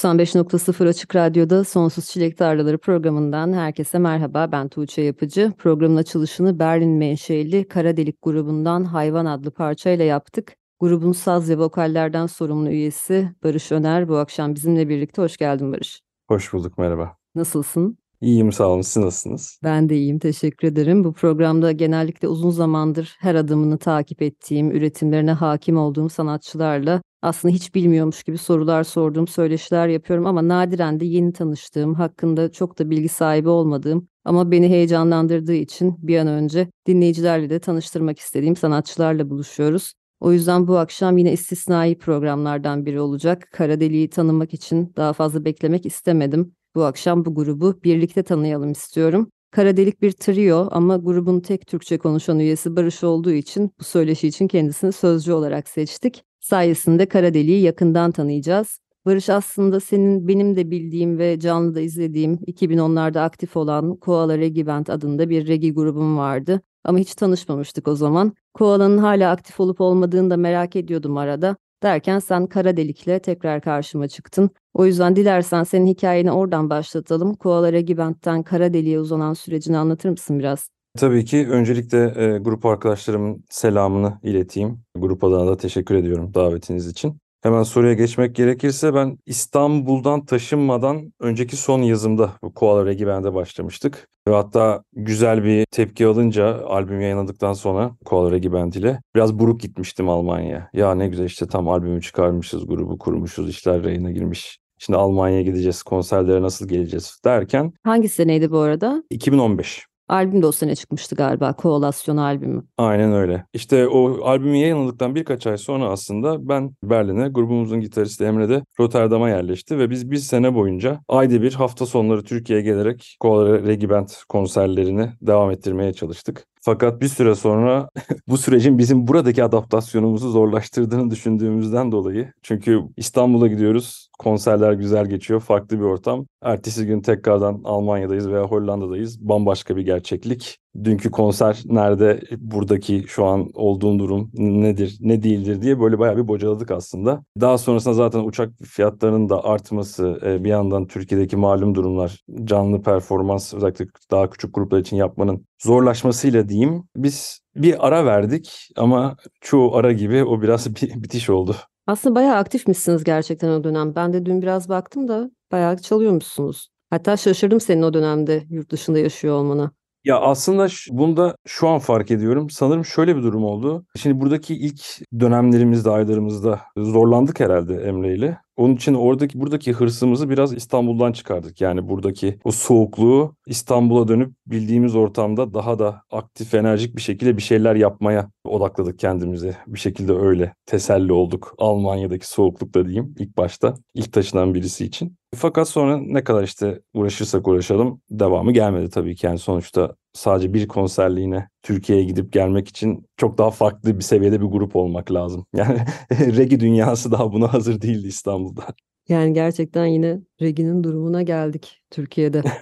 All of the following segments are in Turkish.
95.0 Açık Radyo'da Sonsuz Çilek Tarlaları programından herkese merhaba. Ben Tuğçe Yapıcı. Programın açılışını Berlin menşeli Kara Delik grubundan Hayvan adlı parçayla yaptık. Grubun saz ve vokallerden sorumlu üyesi Barış Öner bu akşam bizimle birlikte. Hoş geldin Barış. Hoş bulduk, merhaba. Nasılsın? İyiyim sağ olun. Siz nasılsınız? Ben de iyiyim. Teşekkür ederim. Bu programda genellikle uzun zamandır her adımını takip ettiğim, üretimlerine hakim olduğum sanatçılarla aslında hiç bilmiyormuş gibi sorular sorduğum, söyleşiler yapıyorum ama nadiren de yeni tanıştığım, hakkında çok da bilgi sahibi olmadığım ama beni heyecanlandırdığı için bir an önce dinleyicilerle de tanıştırmak istediğim sanatçılarla buluşuyoruz. O yüzden bu akşam yine istisnai programlardan biri olacak. Kara Deliği tanımak için daha fazla beklemek istemedim. Bu akşam bu grubu birlikte tanıyalım istiyorum. Kara Delik bir trio ama grubun tek Türkçe konuşan üyesi Barış olduğu için bu söyleşi için kendisini sözcü olarak seçtik. Sayesinde Kara Delik'i yakından tanıyacağız. Barış aslında senin benim de bildiğim ve canlıda izlediğim 2010'larda aktif olan Koala Regi Band adında bir regi grubum vardı. Ama hiç tanışmamıştık o zaman. Koala'nın hala aktif olup olmadığını da merak ediyordum arada. Derken sen kara delikle tekrar karşıma çıktın. O yüzden dilersen senin hikayeni oradan başlatalım. Koala Regibent'ten kara deliğe uzanan sürecini anlatır mısın biraz? Tabii ki öncelikle e, grup arkadaşlarımın selamını ileteyim. Grup adına da teşekkür ediyorum davetiniz için. Hemen soruya geçmek gerekirse ben İstanbul'dan taşınmadan önceki son yazımda bu Koala Regi Band'e başlamıştık. Ve hatta güzel bir tepki alınca albüm yayınladıktan sonra Koala Regi Band ile biraz buruk gitmiştim Almanya'ya. Ya ne güzel işte tam albümü çıkarmışız, grubu kurmuşuz, işler rayına girmiş. Şimdi Almanya'ya gideceğiz, konserlere nasıl geleceğiz derken. Hangi seneydi bu arada? 2015. Albüm de o sene çıkmıştı galiba. Koalasyon albümü. Aynen öyle. İşte o albümü yayınladıktan birkaç ay sonra aslında ben Berlin'e, grubumuzun gitaristi Emre de Rotterdam'a yerleşti ve biz bir sene boyunca ayda bir hafta sonları Türkiye'ye gelerek Koala Regi Band konserlerini devam ettirmeye çalıştık. Fakat bir süre sonra bu sürecin bizim buradaki adaptasyonumuzu zorlaştırdığını düşündüğümüzden dolayı. Çünkü İstanbul'a gidiyoruz, konserler güzel geçiyor, farklı bir ortam. Ertesi gün tekrardan Almanya'dayız veya Hollanda'dayız. Bambaşka bir gerçeklik. Dünkü konser nerede, buradaki şu an olduğum durum nedir, ne değildir diye böyle bayağı bir bocaladık aslında. Daha sonrasında zaten uçak fiyatlarının da artması, e, bir yandan Türkiye'deki malum durumlar, canlı performans özellikle daha küçük gruplar için yapmanın zorlaşmasıyla diyeyim. Biz bir ara verdik ama çoğu ara gibi o biraz bir bitiş oldu. Aslında bayağı aktifmişsiniz gerçekten o dönem. Ben de dün biraz baktım da bayağı çalıyormuşsunuz. Hatta şaşırdım senin o dönemde yurt dışında yaşıyor olmana. Ya aslında bunda şu an fark ediyorum. Sanırım şöyle bir durum oldu. Şimdi buradaki ilk dönemlerimizde, aylarımızda zorlandık herhalde Emre ile. Onun için oradaki buradaki hırsımızı biraz İstanbul'dan çıkardık. Yani buradaki o soğukluğu İstanbul'a dönüp bildiğimiz ortamda daha da aktif, enerjik bir şekilde bir şeyler yapmaya odakladık kendimize. Bir şekilde öyle teselli olduk Almanya'daki soğuklukta diyeyim ilk başta. ilk taşınan birisi için. Fakat sonra ne kadar işte uğraşırsak uğraşalım devamı gelmedi tabii ki. Yani sonuçta sadece bir konserliğine Türkiye'ye gidip gelmek için çok daha farklı bir seviyede bir grup olmak lazım. Yani regi dünyası daha buna hazır değildi İstanbul'da. Yani gerçekten yine reginin durumuna geldik Türkiye'de.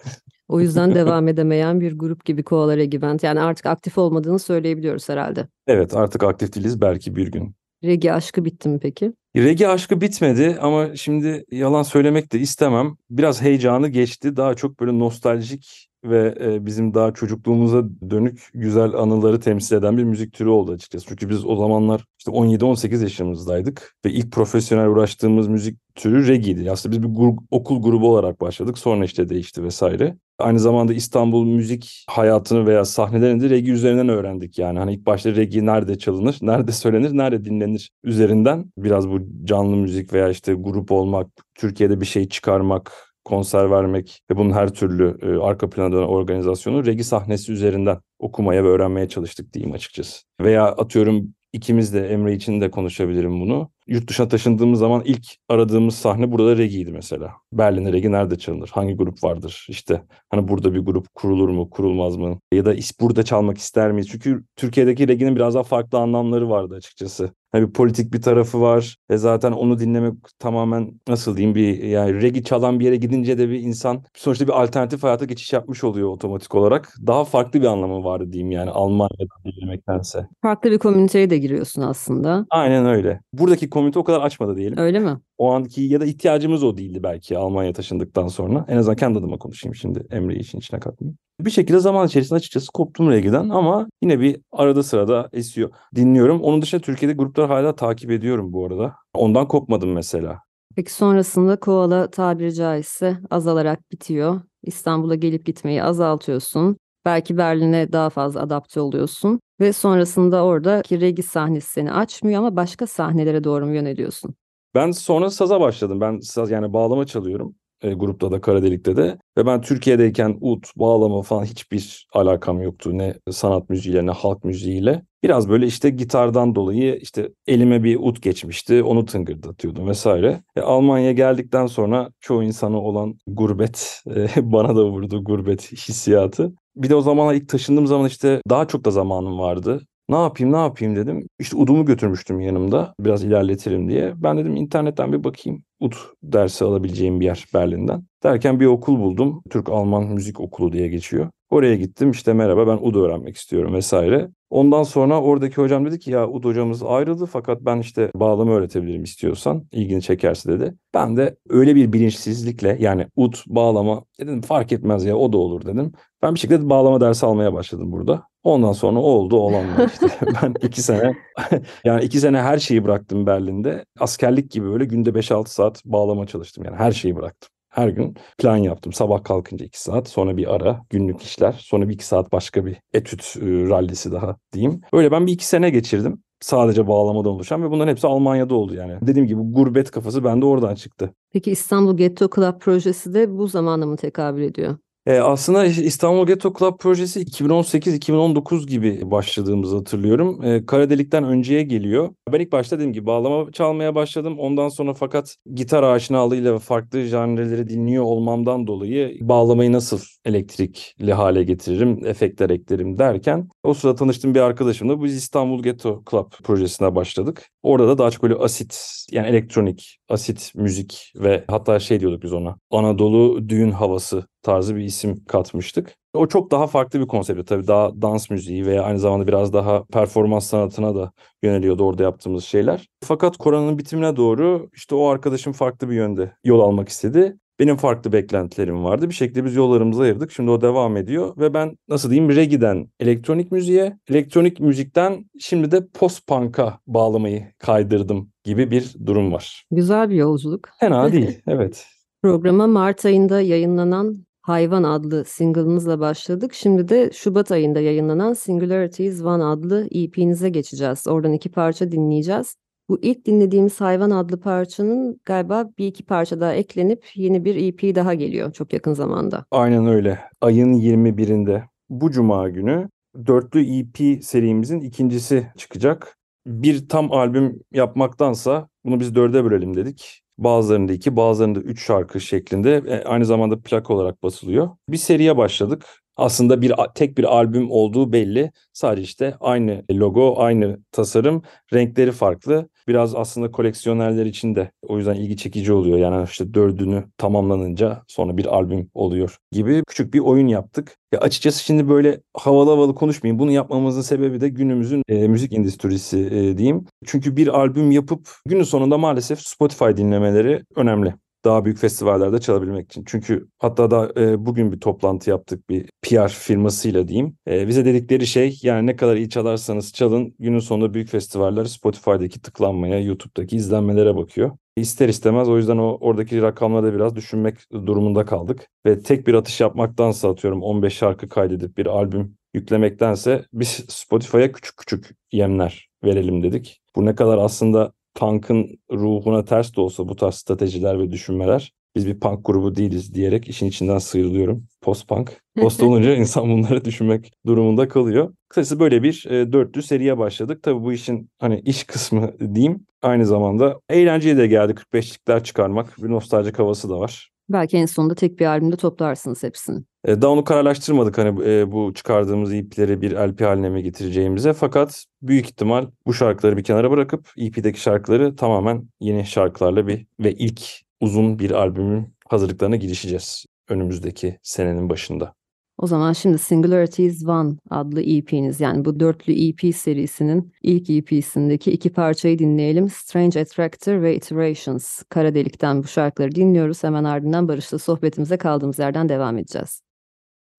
O yüzden devam edemeyen bir grup gibi Koala Regi Band. Yani artık aktif olmadığını söyleyebiliyoruz herhalde. Evet artık aktif değiliz belki bir gün. Regi aşkı bitti mi peki? Regi aşkı bitmedi ama şimdi yalan söylemek de istemem. Biraz heyecanı geçti. Daha çok böyle nostaljik ve e, bizim daha çocukluğumuza dönük güzel anıları temsil eden bir müzik türü oldu açıkçası. Çünkü biz o zamanlar işte 17-18 yaşımızdaydık ve ilk profesyonel uğraştığımız müzik türü reggae'ydi. Aslında biz bir grup, okul grubu olarak başladık. Sonra işte değişti vesaire. Aynı zamanda İstanbul müzik hayatını veya sahnelerini de reggae üzerinden öğrendik. Yani hani ilk başta reggae nerede çalınır, nerede söylenir, nerede dinlenir üzerinden biraz bu canlı müzik veya işte grup olmak, Türkiye'de bir şey çıkarmak, konser vermek ve bunun her türlü e, arka plana organizasyonu regi sahnesi üzerinden okumaya ve öğrenmeye çalıştık diyeyim açıkçası. Veya atıyorum ikimiz de Emre için de konuşabilirim bunu. Yurt dışına taşındığımız zaman ilk aradığımız sahne burada reggae'ydi mesela. Berlin'de reggae nerede çalınır? Hangi grup vardır? İşte hani burada bir grup kurulur mu, kurulmaz mı? Ya da burada çalmak ister miyiz? Çünkü Türkiye'deki reggae'nin biraz daha farklı anlamları vardı açıkçası. Hani bir politik bir tarafı var. E zaten onu dinlemek tamamen nasıl diyeyim bir yani reggae çalan bir yere gidince de bir insan sonuçta bir alternatif hayata geçiş yapmış oluyor otomatik olarak. Daha farklı bir anlamı vardı diyeyim yani Almanya'da dinlemektense. Farklı bir komüniteye de giriyorsun aslında. Aynen öyle. Buradaki komünite o kadar açmadı diyelim. Öyle mi? O anki ya da ihtiyacımız o değildi belki Almanya taşındıktan sonra. En azından kendi adıma konuşayım şimdi Emre'yi işin içine katmayayım. Bir şekilde zaman içerisinde açıkçası koptum reggae'den ama yine bir arada sırada esiyor. Dinliyorum. Onun dışında Türkiye'de gruplar hala takip ediyorum bu arada. Ondan kopmadım mesela. Peki sonrasında koala tabiri caizse azalarak bitiyor. İstanbul'a gelip gitmeyi azaltıyorsun. Belki Berlin'e daha fazla adapte oluyorsun. Ve sonrasında oradaki regi sahnesi seni açmıyor ama başka sahnelere doğru mu yöneliyorsun? Ben sonra saza başladım. Ben saz yani bağlama çalıyorum. E, grupta da Kara Delik'te de. Ve ben Türkiye'deyken ut, bağlama falan hiçbir alakam yoktu. Ne sanat müziğiyle ne halk müziğiyle. Biraz böyle işte gitardan dolayı işte elime bir ut geçmişti. Onu tıngırdatıyordum vesaire. E, Almanya'ya geldikten sonra çoğu insana olan gurbet e, bana da vurdu gurbet hissiyatı. Bir de o zaman ilk taşındığım zaman işte daha çok da zamanım vardı. Ne yapayım ne yapayım dedim. İşte udumu götürmüştüm yanımda biraz ilerletirim diye. Ben dedim internetten bir bakayım ud dersi alabileceğim bir yer Berlin'den. Derken bir okul buldum. Türk-Alman Müzik Okulu diye geçiyor. Oraya gittim işte merhaba ben ud öğrenmek istiyorum vesaire. Ondan sonra oradaki hocam dedi ki ya ud hocamız ayrıldı fakat ben işte bağlama öğretebilirim istiyorsan ilgini çekerse dedi. Ben de öyle bir bilinçsizlikle yani ud bağlama dedim fark etmez ya o da olur dedim. Ben bir şekilde bağlama dersi almaya başladım burada. Ondan sonra oldu olanlar işte. ben iki sene yani iki sene her şeyi bıraktım Berlin'de. Askerlik gibi böyle günde 5-6 saat bağlama çalıştım yani her şeyi bıraktım. Her gün plan yaptım. Sabah kalkınca 2 saat, sonra bir ara, günlük işler, sonra bir 2 saat başka bir etüt e, rallisi daha diyeyim. Öyle ben bir 2 sene geçirdim. Sadece bağlamadan oluşan ve bunların hepsi Almanya'da oldu yani. Dediğim gibi gurbet kafası bende oradan çıktı. Peki İstanbul Ghetto Club projesi de bu zamana mı tekabül ediyor? E, aslında İstanbul Ghetto Club projesi 2018-2019 gibi başladığımızı hatırlıyorum. E, Kara Delik'ten önceye geliyor. Ben ilk başta dediğim gibi bağlama çalmaya başladım. Ondan sonra fakat gitar aşinalığıyla ve farklı janreleri dinliyor olmamdan dolayı bağlamayı nasıl elektrikli hale getiririm, efektler eklerim derken o sırada tanıştığım bir arkadaşımla biz İstanbul Ghetto Club projesine başladık. Orada da daha çok böyle asit yani elektronik, asit müzik ve hatta şey diyorduk biz ona Anadolu düğün havası tarzı bir isim katmıştık. O çok daha farklı bir konsepti tabii daha dans müziği veya aynı zamanda biraz daha performans sanatına da yöneliyordu orada yaptığımız şeyler. Fakat Koran'ın bitimine doğru işte o arkadaşım farklı bir yönde yol almak istedi. Benim farklı beklentilerim vardı. Bir şekilde biz yollarımızı ayırdık. Şimdi o devam ediyor ve ben nasıl diyeyim reggae'den elektronik müziğe, elektronik müzikten şimdi de post-punk'a bağlamayı kaydırdım gibi bir durum var. Güzel bir yolculuk. Fena değil, evet. Programa Mart ayında yayınlanan Hayvan adlı single'ımızla başladık. Şimdi de Şubat ayında yayınlanan Singularities One adlı EP'nize geçeceğiz. Oradan iki parça dinleyeceğiz. Bu ilk dinlediğimiz Hayvan adlı parçanın galiba bir iki parça daha eklenip yeni bir EP daha geliyor çok yakın zamanda. Aynen öyle. Ayın 21'inde bu cuma günü dörtlü EP serimizin ikincisi çıkacak. Bir tam albüm yapmaktansa bunu biz dörde bölelim dedik. Bazılarında iki, bazılarında üç şarkı şeklinde e, aynı zamanda plak olarak basılıyor. Bir seriye başladık. Aslında bir tek bir albüm olduğu belli. Sadece işte aynı logo, aynı tasarım, renkleri farklı. Biraz aslında koleksiyonerler için de o yüzden ilgi çekici oluyor. Yani işte dördünü tamamlanınca sonra bir albüm oluyor gibi küçük bir oyun yaptık. Ya açıkçası şimdi böyle havalı havalı konuşmayayım. Bunu yapmamızın sebebi de günümüzün e, müzik endüstrisi e, diyeyim. Çünkü bir albüm yapıp günün sonunda maalesef Spotify dinlemeleri önemli. Daha büyük festivallerde çalabilmek için. Çünkü hatta da e, bugün bir toplantı yaptık bir PR firmasıyla diyeyim. E, bize dedikleri şey yani ne kadar iyi çalarsanız çalın günün sonunda büyük festivaller Spotify'daki tıklanmaya, YouTube'daki izlenmelere bakıyor. İster istemez o yüzden o oradaki rakamları da biraz düşünmek durumunda kaldık. Ve tek bir atış yapmaktansa atıyorum 15 şarkı kaydedip bir albüm yüklemektense biz Spotify'a küçük küçük yemler verelim dedik. Bu ne kadar aslında punk'ın ruhuna ters de olsa bu tarz stratejiler ve düşünmeler biz bir punk grubu değiliz diyerek işin içinden sıyrılıyorum. Post-punk. Post olunca insan bunları düşünmek durumunda kalıyor. Kısacası böyle bir e, dörtlü seriye başladık. Tabii bu işin hani iş kısmı diyeyim. Aynı zamanda eğlenceli de geldi 45'likler çıkarmak. Bir nostaljik havası da var. Belki en sonunda tek bir albümde toplarsınız hepsini. E, daha onu kararlaştırmadık hani e, bu çıkardığımız EP'leri bir LP haline mi getireceğimize. Fakat büyük ihtimal bu şarkıları bir kenara bırakıp EP'deki şarkıları tamamen yeni şarkılarla bir ve ilk uzun bir albümün hazırlıklarına girişeceğiz önümüzdeki senenin başında. O zaman şimdi Singularities One adlı EP'niz yani bu dörtlü EP serisinin ilk EP'sindeki iki parçayı dinleyelim. Strange Attractor ve Iterations. Kara Delik'ten bu şarkıları dinliyoruz. Hemen ardından Barış'la sohbetimize kaldığımız yerden devam edeceğiz.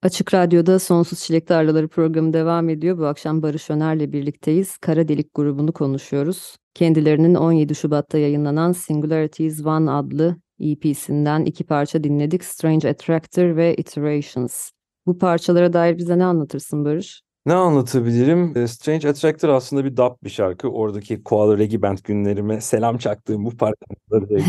Açık Radyo'da Sonsuz Çilek Tarlaları programı devam ediyor. Bu akşam Barış Öner'le birlikteyiz. Kara Delik grubunu konuşuyoruz. Kendilerinin 17 Şubat'ta yayınlanan Singularities One adlı EP'sinden iki parça dinledik. Strange Attractor ve Iterations. Bu parçalara dair bize ne anlatırsın Barış? Ne anlatabilirim? E, Strange Attractor aslında bir dub bir şarkı. Oradaki Koala Reggae Band günlerime selam çaktığım bu parçaları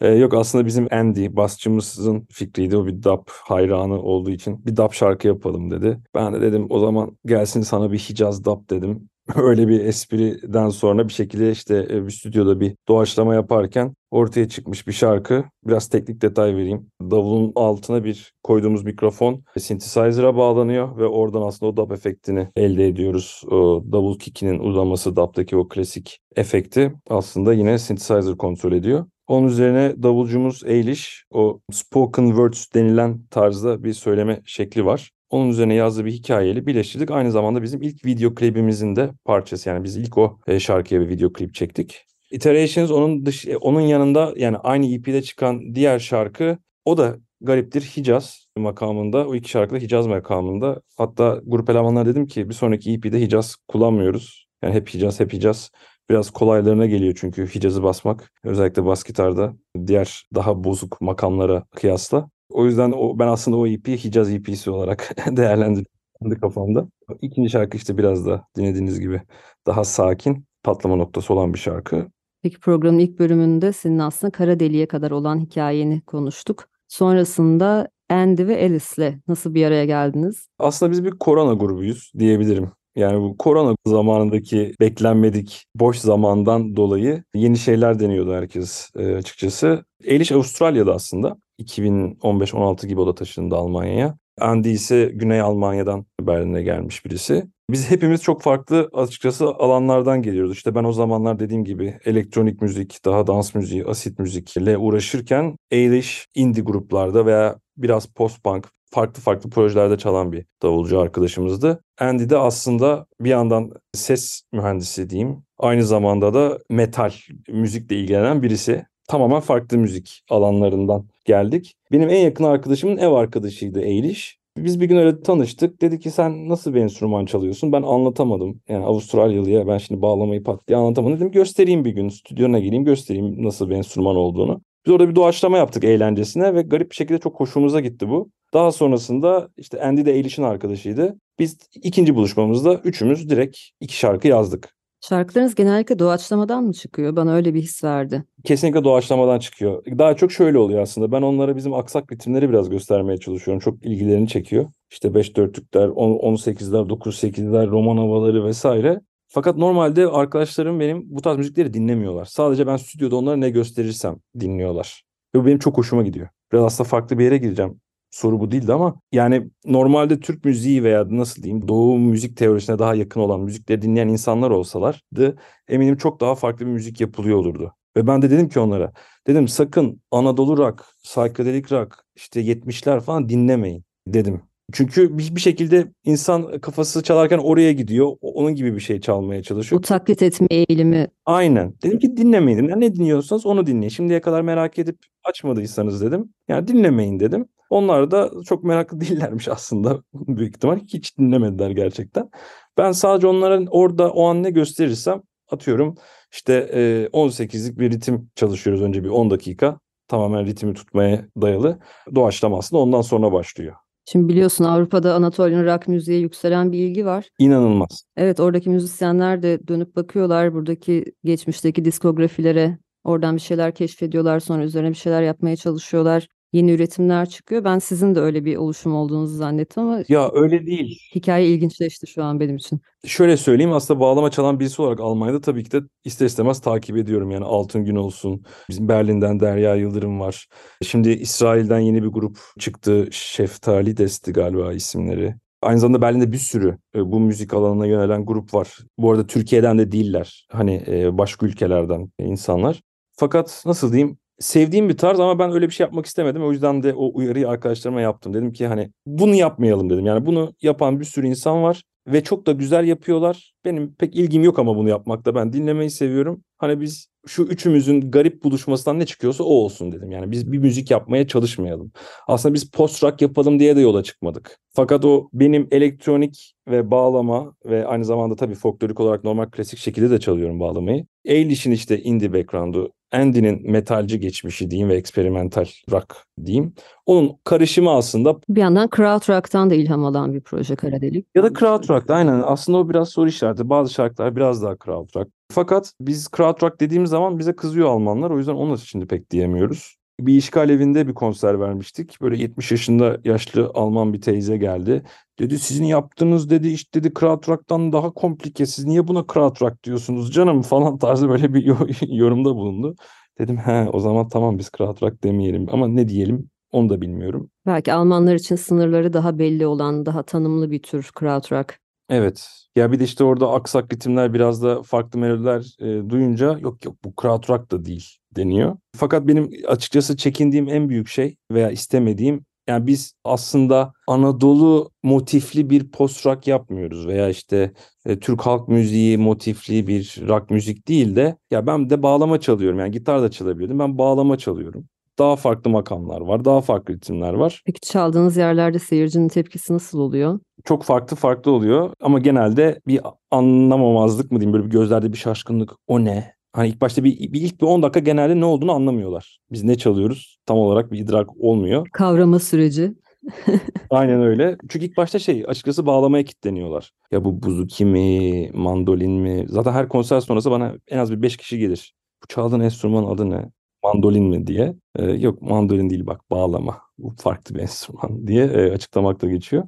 ee, yok aslında bizim Andy, basçımızın fikriydi. O bir dub hayranı olduğu için bir dub şarkı yapalım dedi. Ben de dedim o zaman gelsin sana bir Hicaz dub dedim. öyle bir espriden sonra bir şekilde işte e, bir stüdyoda bir doğaçlama yaparken ortaya çıkmış bir şarkı. Biraz teknik detay vereyim. Davulun altına bir koyduğumuz mikrofon synthesizer'a bağlanıyor ve oradan aslında o dub efektini elde ediyoruz. O davul kickinin uzaması, dub'daki o klasik efekti aslında yine synthesizer kontrol ediyor. Onun üzerine davulcumuz Eilish o spoken words denilen tarzda bir söyleme şekli var. Onun üzerine yazdığı bir hikayeyle birleştirdik. Aynı zamanda bizim ilk video klibimizin de parçası. Yani biz ilk o e, şarkıya bir video klip çektik. Iterations onun dış, e, onun yanında yani aynı EP'de çıkan diğer şarkı o da gariptir Hicaz makamında. O iki şarkı da Hicaz makamında. Hatta grup elemanlar dedim ki bir sonraki EP'de Hicaz kullanmıyoruz. Yani hep Hicaz hep Hicaz. Biraz kolaylarına geliyor çünkü Hicaz'ı basmak. Özellikle bas gitarda diğer daha bozuk makamlara kıyasla. O yüzden o, ben aslında o EP'yi Hicaz EP'si olarak değerlendirdim kafamda. İkinci şarkı işte biraz da dinlediğiniz gibi daha sakin, patlama noktası olan bir şarkı. Peki programın ilk bölümünde senin aslında Kara Deli'ye kadar olan hikayeni konuştuk. Sonrasında Andy ve Alice'le nasıl bir araya geldiniz? Aslında biz bir korona grubuyuz diyebilirim. Yani bu korona zamanındaki beklenmedik boş zamandan dolayı yeni şeyler deniyordu herkes e, açıkçası. Eliş Avustralya'da aslında. 2015-16 gibi o da taşındı Almanya'ya. Andy ise Güney Almanya'dan Berlin'e gelmiş birisi. Biz hepimiz çok farklı açıkçası alanlardan geliyoruz. İşte ben o zamanlar dediğim gibi elektronik müzik, daha dans müziği, asit müzikle uğraşırken Eilish indie gruplarda veya biraz post-punk farklı farklı projelerde çalan bir davulcu arkadaşımızdı. Andy de aslında bir yandan ses mühendisi diyeyim. Aynı zamanda da metal müzikle ilgilenen birisi. Tamamen farklı müzik alanlarından geldik. Benim en yakın arkadaşımın ev arkadaşıydı Eilish. Biz bir gün öyle tanıştık. Dedi ki sen nasıl bir enstrüman çalıyorsun? Ben anlatamadım. Yani Avustralyalıya ben şimdi bağlamayı pat diye anlatamadım. Dedim göstereyim bir gün. Stüdyona geleyim göstereyim nasıl bir enstrüman olduğunu. Biz orada bir doğaçlama yaptık eğlencesine ve garip bir şekilde çok hoşumuza gitti bu. Daha sonrasında işte Andy de Eilish'in arkadaşıydı. Biz ikinci buluşmamızda üçümüz direkt iki şarkı yazdık. Şarkılarınız genellikle doğaçlamadan mı çıkıyor? Bana öyle bir his verdi. Kesinlikle doğaçlamadan çıkıyor. Daha çok şöyle oluyor aslında. Ben onlara bizim aksak ritimleri biraz göstermeye çalışıyorum. Çok ilgilerini çekiyor. İşte 5-4'lükler, 18'ler, 9-8'ler, roman havaları vesaire. Fakat normalde arkadaşlarım benim bu tarz müzikleri dinlemiyorlar. Sadece ben stüdyoda onlara ne gösterirsem dinliyorlar. Ve bu benim çok hoşuma gidiyor. Biraz aslında farklı bir yere gireceğim. Soru bu değildi ama yani normalde Türk müziği veya nasıl diyeyim Doğu müzik teorisine daha yakın olan müzikleri dinleyen insanlar olsalardı eminim çok daha farklı bir müzik yapılıyor olurdu. Ve ben de dedim ki onlara dedim sakın Anadolu rock, psychedelic rock işte 70'ler falan dinlemeyin dedim. Çünkü bir, bir şekilde insan kafası çalarken oraya gidiyor. O- Onun gibi bir şey çalmaya çalışıyor. taklit etme eğilimi Aynen. Dedim ki dinlemeyin dedim. Ya ne dinliyorsanız onu dinleyin. Şimdiye kadar merak edip açmadıysanız dedim. Yani dinlemeyin dedim. Onlar da çok meraklı değillermiş aslında büyük ihtimal. Hiç dinlemediler gerçekten. Ben sadece onların orada o an ne gösterirsem atıyorum işte e, 18'lik bir ritim çalışıyoruz önce bir 10 dakika. Tamamen ritmi tutmaya dayalı. Doğaçlama aslında ondan sonra başlıyor. Şimdi biliyorsun Avrupa'da Anatolian rock müziğe yükselen bir ilgi var. İnanılmaz. Evet oradaki müzisyenler de dönüp bakıyorlar buradaki geçmişteki diskografilere. Oradan bir şeyler keşfediyorlar sonra üzerine bir şeyler yapmaya çalışıyorlar. Yeni üretimler çıkıyor. Ben sizin de öyle bir oluşum olduğunuzu zannettim ama Ya öyle değil. hikaye ilginçleşti şu an benim için. Şöyle söyleyeyim aslında bağlama çalan birisi olarak Almanya'da tabii ki de ister istemez takip ediyorum. Yani Altın Gün olsun. Bizim Berlin'den Derya Yıldırım var. Şimdi İsrail'den yeni bir grup çıktı. Şeftali Desti galiba isimleri. Aynı zamanda Berlin'de bir sürü e, bu müzik alanına yönelen grup var. Bu arada Türkiye'den de değiller. Hani e, başka ülkelerden insanlar. Fakat nasıl diyeyim sevdiğim bir tarz ama ben öyle bir şey yapmak istemedim. O yüzden de o uyarıyı arkadaşlarıma yaptım. Dedim ki hani bunu yapmayalım dedim. Yani bunu yapan bir sürü insan var ve çok da güzel yapıyorlar. Benim pek ilgim yok ama bunu yapmakta. Ben dinlemeyi seviyorum. Hani biz şu üçümüzün garip buluşmasından ne çıkıyorsa o olsun dedim. Yani biz bir müzik yapmaya çalışmayalım. Aslında biz post rock yapalım diye de yola çıkmadık. Fakat o benim elektronik ve bağlama ve aynı zamanda tabii folklorik olarak normal klasik şekilde de çalıyorum bağlamayı. Eilish'in işte indie background'u, Andy'nin metalci geçmişi diyeyim ve experimental rock diyeyim. Onun karışımı aslında Bir yandan krautrock'tan da ilham alan bir proje Kara Delik. ya da krautrock aynen aslında o biraz soru işareti. Bazı şarkılar biraz daha krautrock. Fakat biz krautrock dediğimiz zaman bize kızıyor Almanlar. O yüzden onu şimdi pek diyemiyoruz. Bir işgal evinde bir konser vermiştik. Böyle 70 yaşında yaşlı Alman bir teyze geldi. Dedi sizin yaptığınız dedi işte dedi krautrock'tan daha komplike. Siz niye buna krautrock diyorsunuz canım falan tarzı böyle bir yo- yorumda bulundu. Dedim he o zaman tamam biz krautrock demeyelim ama ne diyelim onu da bilmiyorum. Belki Almanlar için sınırları daha belli olan, daha tanımlı bir tür krautrock. Evet. Ya bir de işte orada aksak ritimler biraz da farklı melodiler e, duyunca yok yok bu krautrock da değil deniyor. Fakat benim açıkçası çekindiğim en büyük şey veya istemediğim yani biz aslında Anadolu motifli bir post rock yapmıyoruz veya işte e, Türk halk müziği motifli bir rock müzik değil de ya ben de bağlama çalıyorum yani gitar da çalabiliyordum ben bağlama çalıyorum. Daha farklı makamlar var, daha farklı ritimler var. Peki çaldığınız yerlerde seyircinin tepkisi nasıl oluyor? Çok farklı farklı oluyor ama genelde bir anlamamazlık mı diyeyim böyle bir gözlerde bir şaşkınlık o ne? Hani ilk başta bir, bir ilk bir 10 dakika genelde ne olduğunu anlamıyorlar. Biz ne çalıyoruz tam olarak bir idrak olmuyor. Kavrama süreci. Aynen öyle. Çünkü ilk başta şey açıkçası bağlamaya kilitleniyorlar. Ya bu buzuki mi, mandolin mi? Zaten her konser sonrası bana en az bir 5 kişi gelir. Bu çaldığın enstrümanın adı ne? Mandolin mi diye. Ee, yok mandolin değil bak bağlama. Bu farklı bir enstrüman diye e, açıklamakla geçiyor.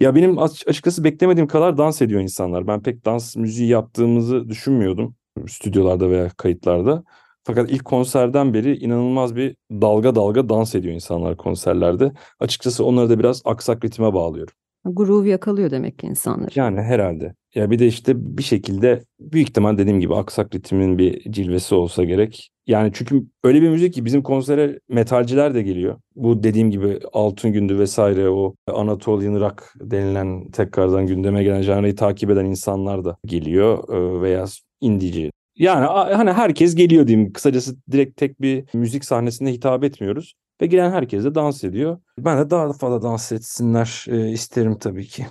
Ya benim aç- açıkçası beklemediğim kadar dans ediyor insanlar. Ben pek dans müziği yaptığımızı düşünmüyordum stüdyolarda veya kayıtlarda. Fakat ilk konserden beri inanılmaz bir dalga dalga dans ediyor insanlar konserlerde. Açıkçası onları da biraz aksak ritme bağlıyorum. Groove yakalıyor demek ki insanları. Yani herhalde. Ya bir de işte bir şekilde büyük ihtimal dediğim gibi aksak ritmin bir cilvesi olsa gerek. Yani çünkü öyle bir müzik ki bizim konsere metalciler de geliyor. Bu dediğim gibi Altın Gündü vesaire o Anatolian Rock denilen tekrardan gündeme gelen janrayı takip eden insanlar da geliyor Ee, veya indici. Yani hani herkes geliyor diyeyim. Kısacası direkt tek bir müzik sahnesinde hitap etmiyoruz. Ve gelen herkes de dans ediyor. Ben de daha fazla dans etsinler e, isterim tabii ki.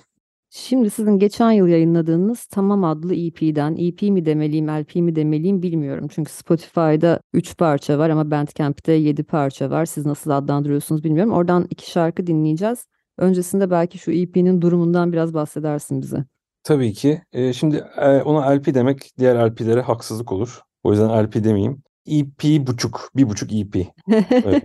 Şimdi sizin geçen yıl yayınladığınız Tamam adlı EP'den, EP mi demeliyim, LP mi demeliyim bilmiyorum. Çünkü Spotify'da 3 parça var ama Bandcamp'te 7 parça var. Siz nasıl adlandırıyorsunuz bilmiyorum. Oradan iki şarkı dinleyeceğiz. Öncesinde belki şu EP'nin durumundan biraz bahsedersin bize. Tabii ki. Ee, şimdi e, ona LP demek diğer LP'lere haksızlık olur. O yüzden LP demeyeyim. EP buçuk, bir buçuk EP e,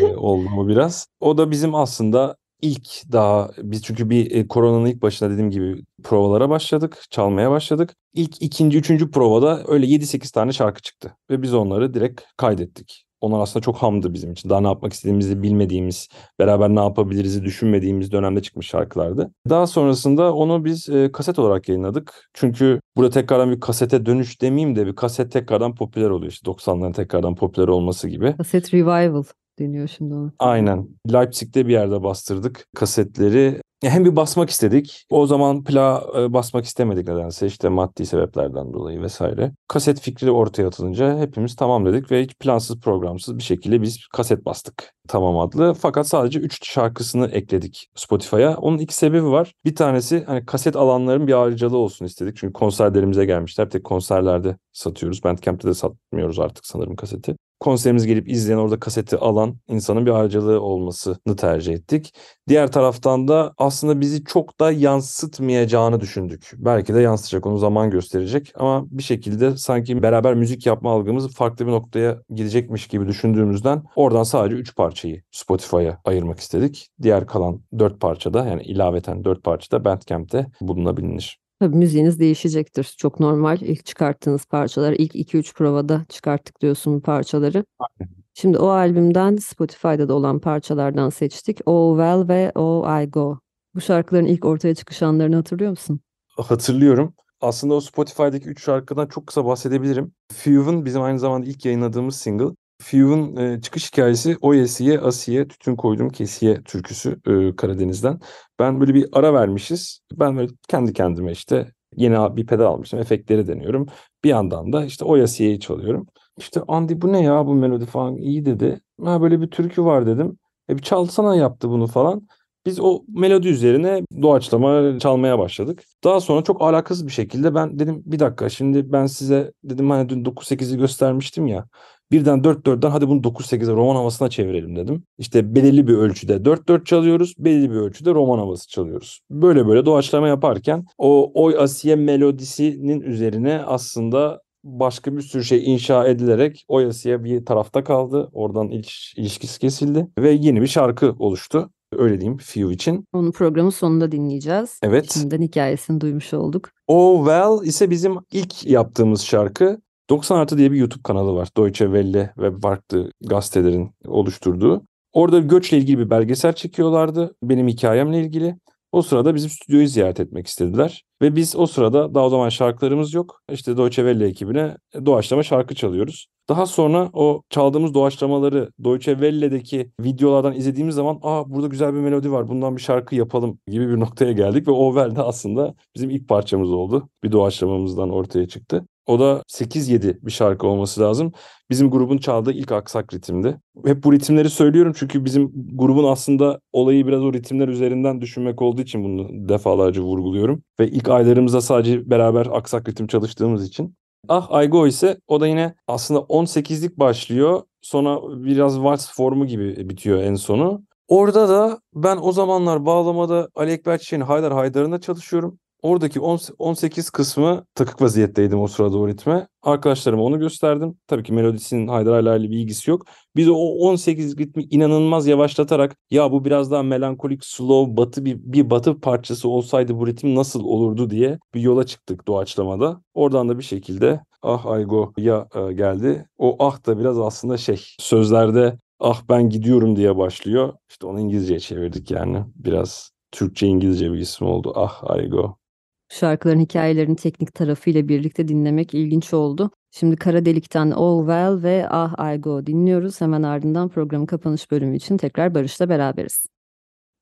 e, oldu mu biraz. O da bizim aslında ilk daha biz çünkü bir e, koronanın ilk başında dediğim gibi provalara başladık, çalmaya başladık. İlk ikinci, üçüncü provada öyle 7-8 tane şarkı çıktı ve biz onları direkt kaydettik. Onlar aslında çok hamdı bizim için. Daha ne yapmak istediğimizi bilmediğimiz, beraber ne yapabiliriz'i düşünmediğimiz dönemde çıkmış şarkılardı. Daha sonrasında onu biz e, kaset olarak yayınladık. Çünkü burada tekrardan bir kasete dönüş demeyeyim de bir kaset tekrardan popüler oluyor. İşte 90'ların tekrardan popüler olması gibi. Kaset Revival. Deniyor şimdi ona. Aynen. Leipzig'te bir yerde bastırdık kasetleri. Hem bir basmak istedik. O zaman plağa basmak istemedik nedense işte maddi sebeplerden dolayı vesaire. Kaset fikri ortaya atılınca hepimiz tamam dedik ve hiç plansız programsız bir şekilde biz kaset bastık. Tamam adlı. Fakat sadece 3 şarkısını ekledik Spotify'a. Onun iki sebebi var. Bir tanesi hani kaset alanların bir ayrıcalığı olsun istedik. Çünkü konserlerimize gelmişler. Tek konserlerde satıyoruz. Bandcamp'te de satmıyoruz artık sanırım kaseti konserimiz gelip izleyen orada kaseti alan insanın bir ayrıcalığı olmasını tercih ettik. Diğer taraftan da aslında bizi çok da yansıtmayacağını düşündük. Belki de yansıtacak onu zaman gösterecek ama bir şekilde sanki beraber müzik yapma algımız farklı bir noktaya gidecekmiş gibi düşündüğümüzden oradan sadece 3 parçayı Spotify'a ayırmak istedik. Diğer kalan 4 parçada yani ilaveten 4 parçada Bandcamp'te bulunabilir. Tabii müziğiniz değişecektir. Çok normal. İlk çıkarttığınız parçalar, ilk 2-3 provada çıkarttık diyorsun bu parçaları. Şimdi o albümden Spotify'da da olan parçalardan seçtik. Oh Well ve Oh I Go. Bu şarkıların ilk ortaya çıkış anlarını hatırlıyor musun? Hatırlıyorum. Aslında o Spotify'daki 3 şarkıdan çok kısa bahsedebilirim. Few'un bizim aynı zamanda ilk yayınladığımız single. Few'un e, çıkış hikayesi Oyesi'ye, Asiye, Tütün Koydum Kesiye türküsü e, Karadeniz'den. Ben böyle bir ara vermişiz. Ben böyle kendi kendime işte yeni bir pedal almışım. Efektleri deniyorum. Bir yandan da işte Oyesi'yi çalıyorum. İşte Andy bu ne ya bu melodi falan iyi dedi. Ha böyle bir türkü var dedim. E bir çalsana yaptı bunu falan. Biz o melodi üzerine doğaçlama çalmaya başladık. Daha sonra çok alakasız bir şekilde ben dedim bir dakika şimdi ben size dedim hani dün 9-8'i göstermiştim ya. Birden 4-4'den hadi bunu 9-8'e roman havasına çevirelim dedim. İşte belirli bir ölçüde 4-4 çalıyoruz, belirli bir ölçüde roman havası çalıyoruz. Böyle böyle doğaçlama yaparken o Oy Asiye melodisinin üzerine aslında başka bir sürü şey inşa edilerek Oy Asiye bir tarafta kaldı. Oradan iliş, ilişkisi kesildi ve yeni bir şarkı oluştu. Öyle diyeyim Few için. Onu programın sonunda dinleyeceğiz. Evet. Şimdiden hikayesini duymuş olduk. Oh Well ise bizim ilk yaptığımız şarkı. 90 Artı diye bir YouTube kanalı var. Deutsche Welle ve farklı gazetelerin oluşturduğu. Orada göçle ilgili bir belgesel çekiyorlardı. Benim hikayemle ilgili. O sırada bizim stüdyoyu ziyaret etmek istediler. Ve biz o sırada daha o zaman şarkılarımız yok. İşte Deutsche Welle ekibine doğaçlama şarkı çalıyoruz. Daha sonra o çaldığımız doğaçlamaları Deutsche Welle'deki videolardan izlediğimiz zaman aa burada güzel bir melodi var bundan bir şarkı yapalım gibi bir noktaya geldik. Ve o Welle aslında bizim ilk parçamız oldu. Bir doğaçlamamızdan ortaya çıktı. O da 8-7 bir şarkı olması lazım. Bizim grubun çaldığı ilk aksak ritimdi. Hep bu ritimleri söylüyorum çünkü bizim grubun aslında olayı biraz o ritimler üzerinden düşünmek olduğu için bunu defalarca vurguluyorum. Ve ilk aylarımızda sadece beraber aksak ritim çalıştığımız için. Ah Aygo ise o da yine aslında 18'lik başlıyor. Sonra biraz vals formu gibi bitiyor en sonu. Orada da ben o zamanlar bağlamada Ali Ekber Çiçek'in Haydar Haydar'ında çalışıyorum. Oradaki 18 kısmı takık vaziyetteydim o sırada o ritme. Arkadaşlarıma onu gösterdim. Tabii ki melodisinin Haydar ile bir ilgisi yok. Biz o 18 ritmi inanılmaz yavaşlatarak ya bu biraz daha melankolik, slow, batı bir, bir batı parçası olsaydı bu ritim nasıl olurdu diye bir yola çıktık doğaçlamada. Oradan da bir şekilde ah Aygo ya e, geldi. O ah da biraz aslında şey sözlerde ah ben gidiyorum diye başlıyor. İşte onu İngilizceye çevirdik yani. Biraz Türkçe İngilizce bir isim oldu. Ah Aygo. Şarkıların hikayelerini teknik tarafıyla birlikte dinlemek ilginç oldu. Şimdi Kara Delik'ten Oh Well ve Ah I Go dinliyoruz. Hemen ardından programın kapanış bölümü için tekrar Barış'la beraberiz.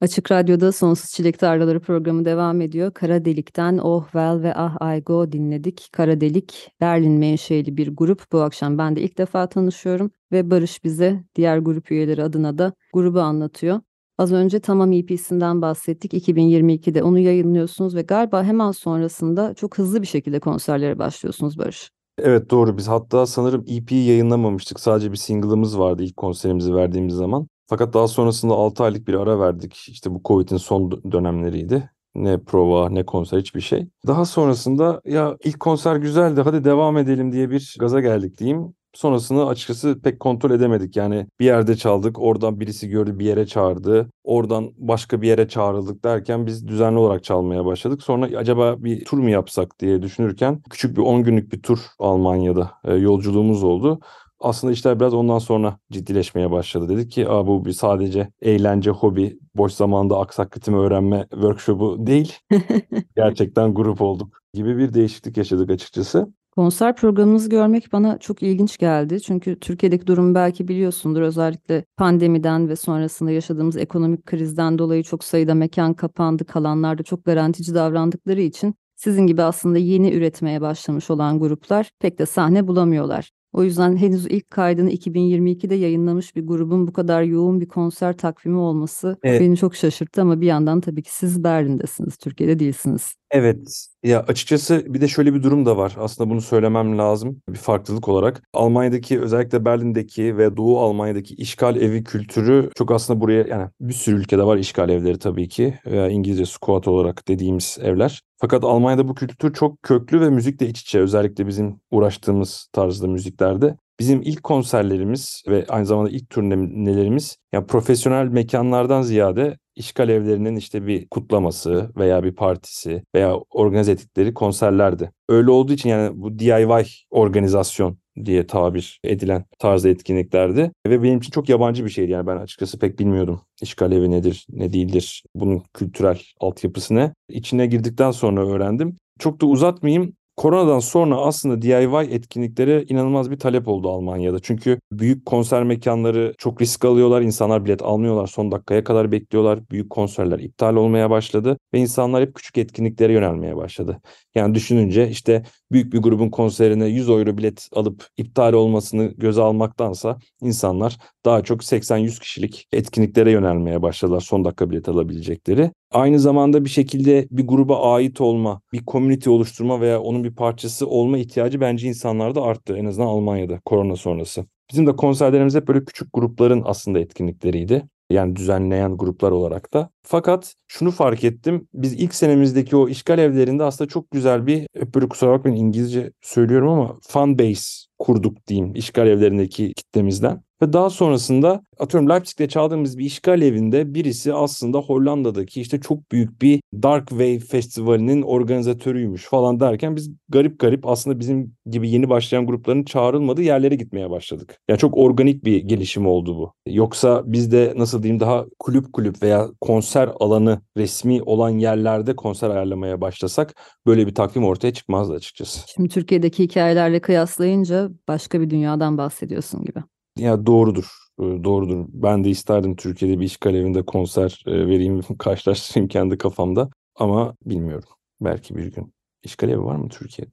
Açık Radyo'da Sonsuz Çilek Tarlaları programı devam ediyor. Kara Delik'ten Oh Well ve Ah I Go dinledik. Kara Delik, Berlin menşeli bir grup. Bu akşam ben de ilk defa tanışıyorum ve Barış bize diğer grup üyeleri adına da grubu anlatıyor. Az önce Tamam EP'sinden bahsettik. 2022'de onu yayınlıyorsunuz ve galiba hemen sonrasında çok hızlı bir şekilde konserlere başlıyorsunuz Barış. Evet doğru biz hatta sanırım EP'yi yayınlamamıştık. Sadece bir single'ımız vardı ilk konserimizi verdiğimiz zaman. Fakat daha sonrasında 6 aylık bir ara verdik. İşte bu Covid'in son dönemleriydi. Ne prova ne konser hiçbir şey. Daha sonrasında ya ilk konser güzeldi hadi devam edelim diye bir gaza geldik diyeyim. Sonrasını açıkçası pek kontrol edemedik. Yani bir yerde çaldık, oradan birisi gördü bir yere çağırdı. Oradan başka bir yere çağrıldık derken biz düzenli olarak çalmaya başladık. Sonra acaba bir tur mu yapsak diye düşünürken küçük bir 10 günlük bir tur Almanya'da e, yolculuğumuz oldu. Aslında işler biraz ondan sonra ciddileşmeye başladı. Dedik ki Aa, bu bir sadece eğlence, hobi, boş zamanda aksak ritmi öğrenme workshopu değil. Gerçekten grup olduk gibi bir değişiklik yaşadık açıkçası. Konser programınızı görmek bana çok ilginç geldi. Çünkü Türkiye'deki durumu belki biliyorsundur. Özellikle pandemiden ve sonrasında yaşadığımız ekonomik krizden dolayı çok sayıda mekan kapandı. Kalanlar da çok garantici davrandıkları için sizin gibi aslında yeni üretmeye başlamış olan gruplar pek de sahne bulamıyorlar. O yüzden henüz ilk kaydını 2022'de yayınlamış bir grubun bu kadar yoğun bir konser takvimi olması Evet. beni çok şaşırttı ama bir yandan tabii ki siz Berlin'desiniz, Türkiye'de değilsiniz. Evet. Ya açıkçası bir de şöyle bir durum da var. Aslında bunu söylemem lazım bir farklılık olarak. Almanya'daki özellikle Berlin'deki ve Doğu Almanya'daki işgal evi kültürü çok aslında buraya yani bir sürü ülkede var işgal evleri tabii ki. Veya İngilizce squat olarak dediğimiz evler. Fakat Almanya'da bu kültür çok köklü ve müzikle iç içe özellikle bizim uğraştığımız tarzda müziklerde. Bizim ilk konserlerimiz ve aynı zamanda ilk turnelerimiz ya profesyonel mekanlardan ziyade işgal evlerinin işte bir kutlaması veya bir partisi veya organize ettikleri konserlerdi. Öyle olduğu için yani bu DIY organizasyon diye tabir edilen tarzda etkinliklerdi. Ve benim için çok yabancı bir şeydi yani ben açıkçası pek bilmiyordum işgal evi nedir, ne değildir, bunun kültürel altyapısı ne. İçine girdikten sonra öğrendim. Çok da uzatmayayım. Koronadan sonra aslında DIY etkinliklere inanılmaz bir talep oldu Almanya'da. Çünkü büyük konser mekanları çok risk alıyorlar. İnsanlar bilet almıyorlar. Son dakikaya kadar bekliyorlar. Büyük konserler iptal olmaya başladı. Ve insanlar hep küçük etkinliklere yönelmeye başladı. Yani düşününce işte büyük bir grubun konserine 100 euro bilet alıp iptal olmasını göze almaktansa insanlar daha çok 80-100 kişilik etkinliklere yönelmeye başladılar son dakika bilet alabilecekleri. Aynı zamanda bir şekilde bir gruba ait olma, bir community oluşturma veya onun bir parçası olma ihtiyacı bence insanlarda arttı en azından Almanya'da korona sonrası. Bizim de konserlerimiz hep böyle küçük grupların aslında etkinlikleriydi. Yani düzenleyen gruplar olarak da. Fakat şunu fark ettim. Biz ilk senemizdeki o işgal evlerinde aslında çok güzel bir, hep böyle kusura bakmayın İngilizce söylüyorum ama fan base kurduk diyeyim işgal evlerindeki kitlemizden. Ve daha sonrasında atıyorum Leipzig'te çaldığımız bir işgal evinde birisi aslında Hollanda'daki işte çok büyük bir Dark Wave Festivali'nin organizatörüymüş falan derken biz garip garip aslında bizim gibi yeni başlayan grupların çağrılmadığı yerlere gitmeye başladık. Yani çok organik bir gelişim oldu bu. Yoksa biz de nasıl diyeyim daha kulüp kulüp veya konser alanı resmi olan yerlerde konser ayarlamaya başlasak böyle bir takvim ortaya çıkmazdı açıkçası. Şimdi Türkiye'deki hikayelerle kıyaslayınca başka bir dünyadan bahsediyorsun gibi. Ya doğrudur. e, Doğrudur. Ben de isterdim Türkiye'de bir işgal evinde konser e, vereyim, karşılaştırayım kendi kafamda. Ama bilmiyorum. Belki bir gün. İşgal evi var mı Türkiye'de?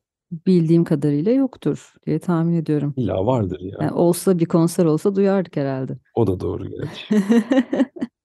Bildiğim kadarıyla yoktur diye tahmin ediyorum. İlla vardır ya. Yani olsa bir konser olsa duyardık herhalde. O da doğru gerçi.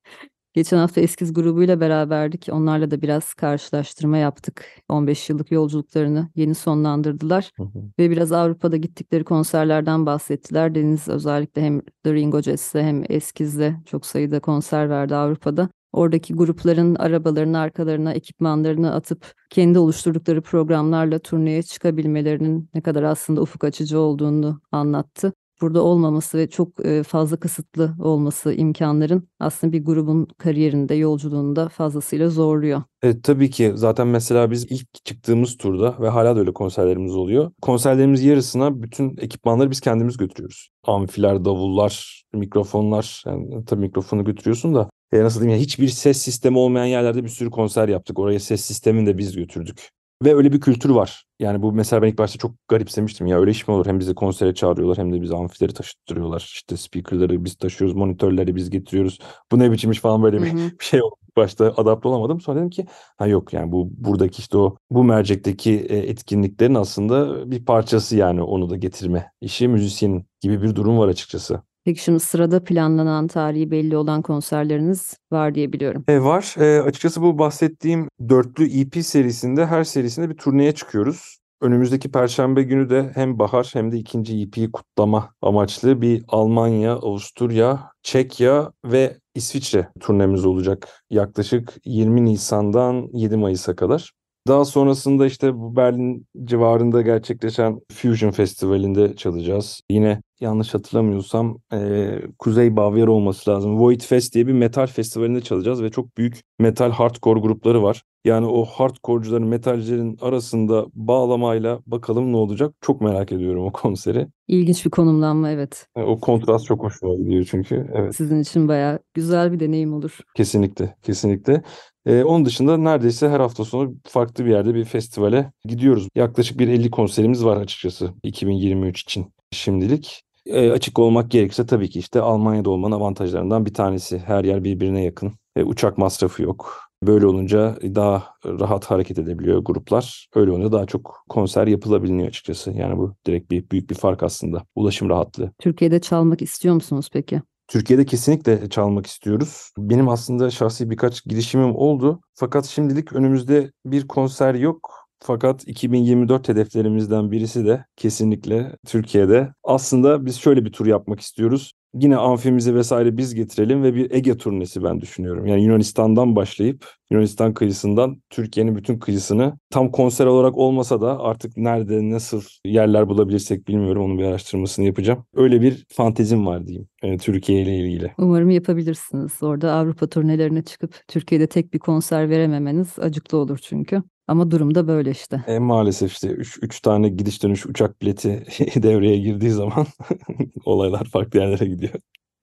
Geçen hafta Eskiz grubuyla beraberdik. Onlarla da biraz karşılaştırma yaptık. 15 yıllık yolculuklarını yeni sonlandırdılar. Hı hı. Ve biraz Avrupa'da gittikleri konserlerden bahsettiler. Deniz özellikle hem The Ringo Jazz'le hem Eskiz'le çok sayıda konser verdi Avrupa'da. Oradaki grupların arabalarını arkalarına ekipmanlarını atıp kendi oluşturdukları programlarla turneye çıkabilmelerinin ne kadar aslında ufuk açıcı olduğunu anlattı. Burada olmaması ve çok e, fazla kısıtlı olması imkanların aslında bir grubun kariyerinde, yolculuğunda fazlasıyla zorluyor. Evet tabii ki zaten mesela biz ilk çıktığımız turda ve hala da öyle konserlerimiz oluyor. Konserlerimiz yarısına bütün ekipmanları biz kendimiz götürüyoruz. Amfiler, davullar, mikrofonlar. Yani tabii mikrofonu götürüyorsun da e, nasıl diyeyim ya hiçbir ses sistemi olmayan yerlerde bir sürü konser yaptık. Oraya ses sistemini de biz götürdük. Ve öyle bir kültür var. Yani bu mesela ben ilk başta çok garipsemiştim. Ya öyle iş mi olur? Hem bizi konsere çağırıyorlar hem de bizi amfileri taşıttırıyorlar. İşte speakerları biz taşıyoruz, monitörleri biz getiriyoruz. Bu ne biçim iş falan böyle bir, bir şey oldu. Başta adapte olamadım. Sonra dedim ki ha yok yani bu buradaki işte o bu mercekteki e, etkinliklerin aslında bir parçası yani onu da getirme işi müzisyenin gibi bir durum var açıkçası. Peki şimdi sırada planlanan tarihi belli olan konserleriniz var diye biliyorum. E, var. E, açıkçası bu bahsettiğim dörtlü EP serisinde her serisinde bir turneye çıkıyoruz. Önümüzdeki Perşembe günü de hem bahar hem de ikinci EP'yi kutlama amaçlı bir Almanya, Avusturya, Çekya ve İsviçre turnemiz olacak. Yaklaşık 20 Nisan'dan 7 Mayıs'a kadar. Daha sonrasında işte bu Berlin civarında gerçekleşen Fusion Festivali'nde çalacağız. Yine yanlış hatırlamıyorsam eee, Kuzey Bavyera olması lazım. Void Fest diye bir metal festivalinde çalacağız ve çok büyük metal hardcore grupları var. Yani o hardcore'cuların, metalcilerin arasında bağlamayla bakalım ne olacak. Çok merak ediyorum o konseri. İlginç bir konumlanma evet. E, O kontrast çok hoşuma gidiyor çünkü. Evet. Sizin için bayağı güzel bir deneyim olur. Kesinlikle, kesinlikle. Ee, onun dışında neredeyse her hafta sonu farklı bir yerde bir festivale gidiyoruz. Yaklaşık bir 50 konserimiz var açıkçası 2023 için şimdilik. Ee, açık olmak gerekirse tabii ki işte Almanya'da olmanın avantajlarından bir tanesi. Her yer birbirine yakın. E, uçak masrafı yok. Böyle olunca daha rahat hareket edebiliyor gruplar. Öyle olunca daha çok konser yapılabiliyor açıkçası. Yani bu direkt bir büyük bir fark aslında. Ulaşım rahatlığı. Türkiye'de çalmak istiyor musunuz peki? Türkiye'de kesinlikle çalmak istiyoruz. Benim aslında şahsi birkaç girişimim oldu. Fakat şimdilik önümüzde bir konser yok. Fakat 2024 hedeflerimizden birisi de kesinlikle Türkiye'de. Aslında biz şöyle bir tur yapmak istiyoruz. Yine amfimizi vesaire biz getirelim ve bir Ege turnesi ben düşünüyorum. Yani Yunanistan'dan başlayıp Yunanistan kıyısından Türkiye'nin bütün kıyısını tam konser olarak olmasa da artık nerede nasıl yerler bulabilirsek bilmiyorum onun bir araştırmasını yapacağım. Öyle bir fantezim var diyeyim e, Türkiye ile ilgili. Umarım yapabilirsiniz. Orada Avrupa turnelerine çıkıp Türkiye'de tek bir konser verememeniz acıklı olur çünkü. Ama durum da böyle işte. E, maalesef işte 3 tane gidiş dönüş uçak bileti devreye girdiği zaman olaylar farklı yerlere gidiyor.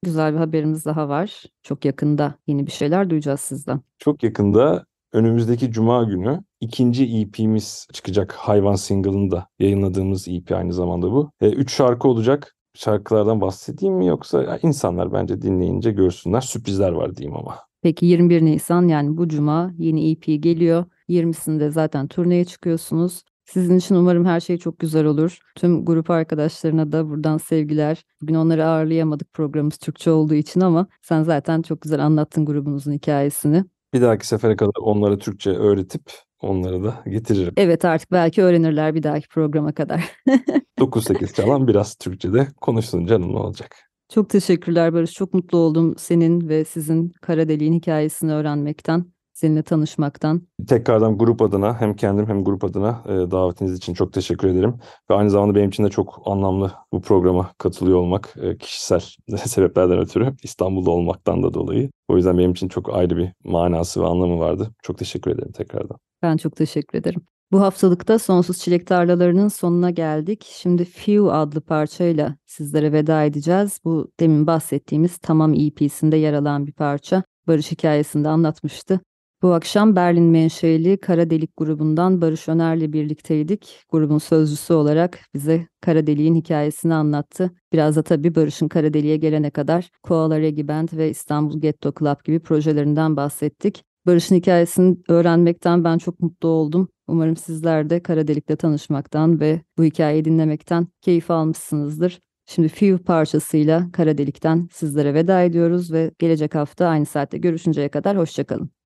Güzel bir haberimiz daha var. Çok yakında yeni bir şeyler duyacağız sizden. Çok yakında önümüzdeki cuma günü ikinci EP'miz çıkacak. Hayvan single'ını da yayınladığımız EP aynı zamanda bu. E, üç şarkı olacak. Şarkılardan bahsedeyim mi yoksa insanlar bence dinleyince görsünler. Sürprizler var diyeyim ama. Peki 21 Nisan yani bu cuma yeni EP geliyor. 20'sinde zaten turneye çıkıyorsunuz. Sizin için umarım her şey çok güzel olur. Tüm grup arkadaşlarına da buradan sevgiler. Bugün onları ağırlayamadık programımız Türkçe olduğu için ama sen zaten çok güzel anlattın grubunuzun hikayesini. Bir dahaki sefere kadar onlara Türkçe öğretip onları da getiririm. Evet artık belki öğrenirler bir dahaki programa kadar. 9-8 çalan biraz Türkçe'de konuşsun canım ne olacak. Çok teşekkürler Barış. Çok mutlu oldum senin ve sizin Kara Deliğin hikayesini öğrenmekten, seninle tanışmaktan. Tekrardan grup adına hem kendim hem grup adına e, davetiniz için çok teşekkür ederim. Ve aynı zamanda benim için de çok anlamlı bu programa katılıyor olmak e, kişisel sebeplerden ötürü İstanbul'da olmaktan da dolayı. O yüzden benim için çok ayrı bir manası ve anlamı vardı. Çok teşekkür ederim tekrardan. Ben çok teşekkür ederim. Bu haftalıkta Sonsuz Çilek Tarlalarının sonuna geldik. Şimdi Few adlı parçayla sizlere veda edeceğiz. Bu demin bahsettiğimiz Tamam EP'sinde yer alan bir parça. Barış hikayesinde anlatmıştı. Bu akşam Berlin menşeli Kara Delik grubundan Barış Öner'le birlikteydik. Grubun sözcüsü olarak bize Kara Delik'in hikayesini anlattı. Biraz da tabii Barış'ın Kara Delik'e gelene kadar Koala Reggae Band ve İstanbul Ghetto Club gibi projelerinden bahsettik. Barış'ın hikayesini öğrenmekten ben çok mutlu oldum. Umarım sizler de Kara Delik'le tanışmaktan ve bu hikayeyi dinlemekten keyif almışsınızdır. Şimdi Few parçasıyla Kara Delik'ten sizlere veda ediyoruz ve gelecek hafta aynı saatte görüşünceye kadar hoşçakalın.